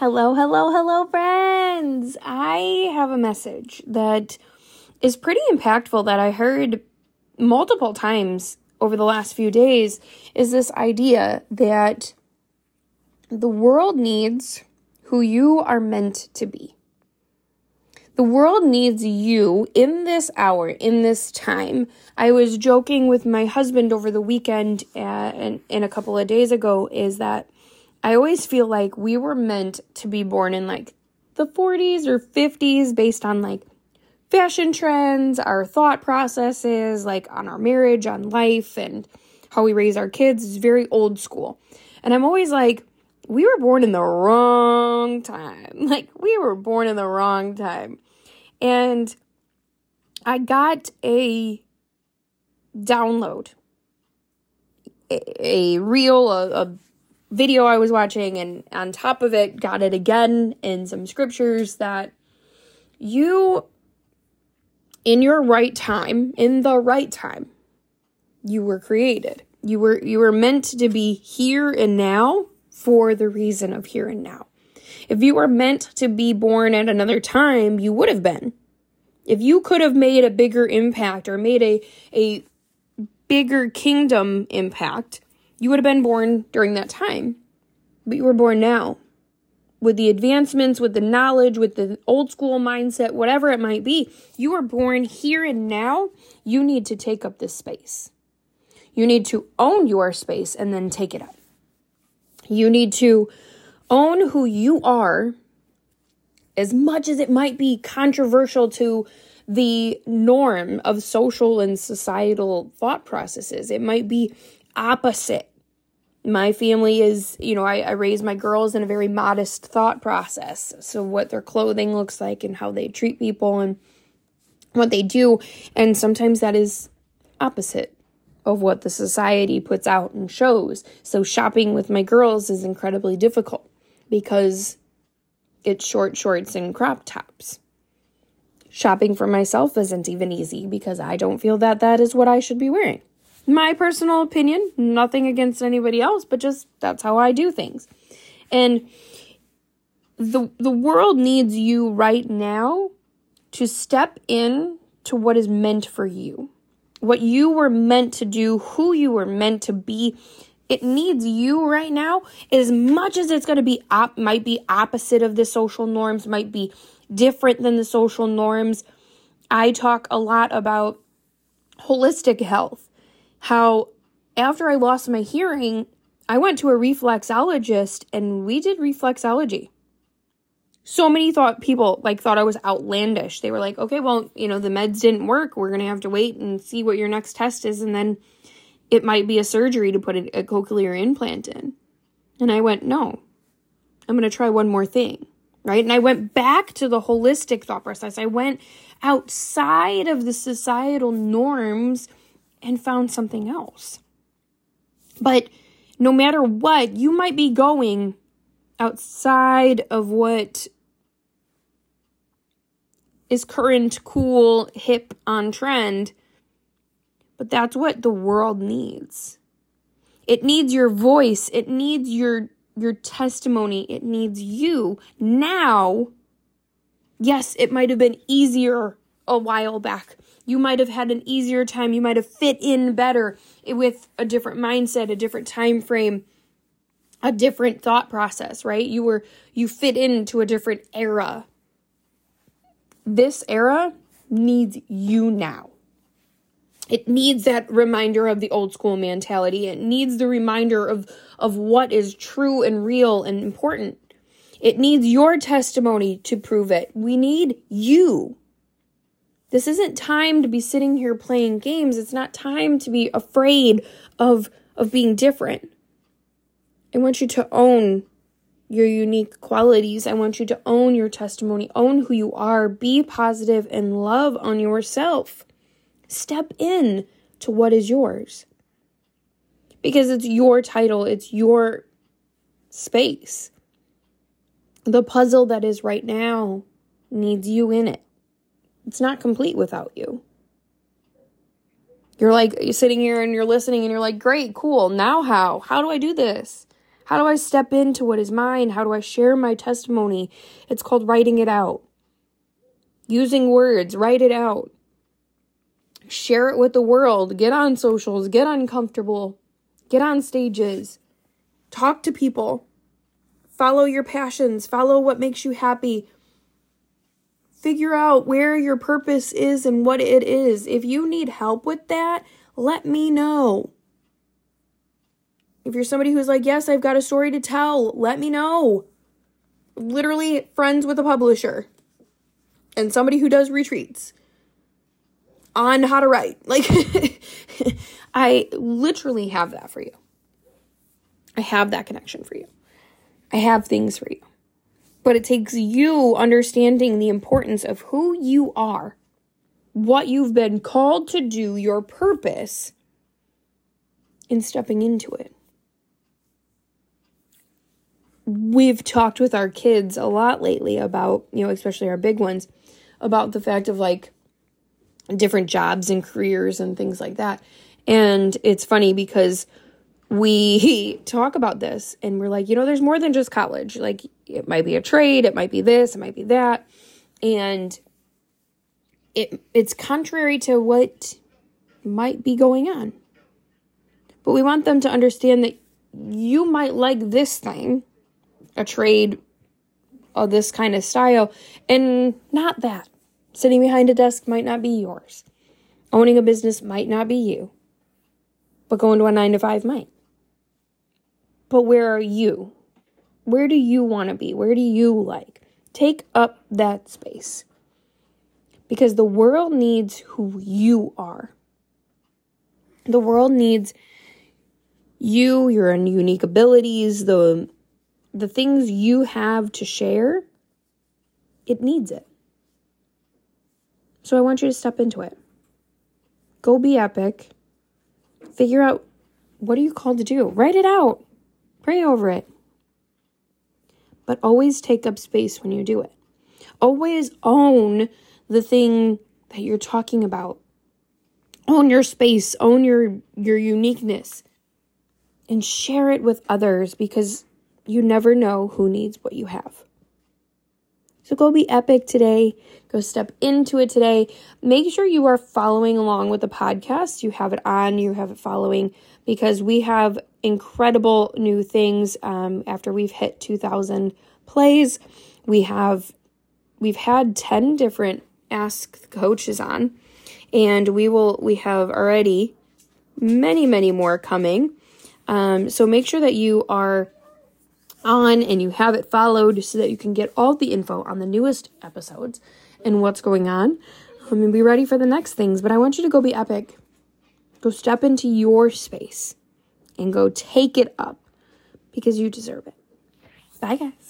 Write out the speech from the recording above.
Hello, hello, hello, friends. I have a message that is pretty impactful that I heard multiple times over the last few days is this idea that the world needs who you are meant to be. The world needs you in this hour, in this time. I was joking with my husband over the weekend uh, and, and a couple of days ago is that I always feel like we were meant to be born in like the 40s or 50s based on like fashion trends, our thought processes, like on our marriage, on life, and how we raise our kids is very old school. And I'm always like, we were born in the wrong time. Like, we were born in the wrong time. And I got a download, a, a reel, a, a video I was watching, and on top of it, got it again in some scriptures that you, in your right time, in the right time, you were created. You were you were meant to be here and now for the reason of here and now. If you were meant to be born at another time, you would have been. If you could have made a bigger impact or made a a bigger kingdom impact, you would have been born during that time, but you were born now. With the advancements, with the knowledge, with the old school mindset, whatever it might be, you are born here and now. You need to take up this space. You need to own your space and then take it up. You need to own who you are, as much as it might be controversial to the norm of social and societal thought processes. It might be opposite. My family is, you know, I, I raise my girls in a very modest thought process. So, what their clothing looks like and how they treat people and what they do. And sometimes that is opposite of what the society puts out and shows. So, shopping with my girls is incredibly difficult because it's short shorts and crop tops. Shopping for myself isn't even easy because I don't feel that that is what I should be wearing my personal opinion, nothing against anybody else, but just that's how I do things. And the the world needs you right now to step in to what is meant for you. What you were meant to do, who you were meant to be. It needs you right now as much as it's going to be op- might be opposite of the social norms, might be different than the social norms. I talk a lot about holistic health how after I lost my hearing, I went to a reflexologist and we did reflexology. So many thought people like thought I was outlandish. They were like, "Okay, well, you know, the meds didn't work. We're going to have to wait and see what your next test is and then it might be a surgery to put a, cochlear implant in." And I went, "No. I'm going to try one more thing." Right? And I went back to the holistic thought process. I went outside of the societal norms and found something else. But no matter what, you might be going outside of what is current, cool, hip, on trend, but that's what the world needs. It needs your voice, it needs your your testimony, it needs you now. Yes, it might have been easier a while back you might have had an easier time you might have fit in better with a different mindset a different time frame a different thought process right? You were you fit into a different era. This era needs you now. It needs that reminder of the old school mentality. It needs the reminder of of what is true and real and important. It needs your testimony to prove it. We need you this isn't time to be sitting here playing games. It's not time to be afraid of of being different. I want you to own your unique qualities. I want you to own your testimony, own who you are, be positive and love on yourself. Step in to what is yours. Because it's your title, it's your space. The puzzle that is right now needs you in it. It's not complete without you. You're like you're sitting here and you're listening and you're like, "Great, cool. Now how? How do I do this? How do I step into what is mine? How do I share my testimony? It's called writing it out. Using words, write it out. Share it with the world. Get on socials, get uncomfortable, get on stages, talk to people, follow your passions, follow what makes you happy. Figure out where your purpose is and what it is. If you need help with that, let me know. If you're somebody who's like, yes, I've got a story to tell, let me know. Literally, friends with a publisher and somebody who does retreats on how to write. Like, I literally have that for you. I have that connection for you. I have things for you. But it takes you understanding the importance of who you are, what you've been called to do, your purpose, and stepping into it we've talked with our kids a lot lately about, you know, especially our big ones, about the fact of like different jobs and careers and things like that. And it's funny because we talk about this and we're like, you know, there's more than just college. Like it might be a trade, it might be this, it might be that. And it it's contrary to what might be going on. But we want them to understand that you might like this thing a trade of this kind of style and not that. Sitting behind a desk might not be yours. Owning a business might not be you. But going to a 9 to 5 might. But where are you? Where do you want to be? Where do you like? Take up that space. Because the world needs who you are. The world needs you, your unique abilities, the the things you have to share, it needs it. So I want you to step into it. Go be epic. Figure out what are you called to do? Write it out. Pray over it. But always take up space when you do it. Always own the thing that you're talking about. Own your space, own your your uniqueness and share it with others because you never know who needs what you have. So go be epic today. Go step into it today. Make sure you are following along with the podcast. You have it on, you have it following, because we have incredible new things um, after we've hit 2,000 plays. We have we've had 10 different ask coaches on and we will we have already many many more coming um, so make sure that you are on and you have it followed so that you can get all the info on the newest episodes and what's going on. Um, and be ready for the next things. But I want you to go be epic. Go step into your space and go take it up because you deserve it. Bye, guys.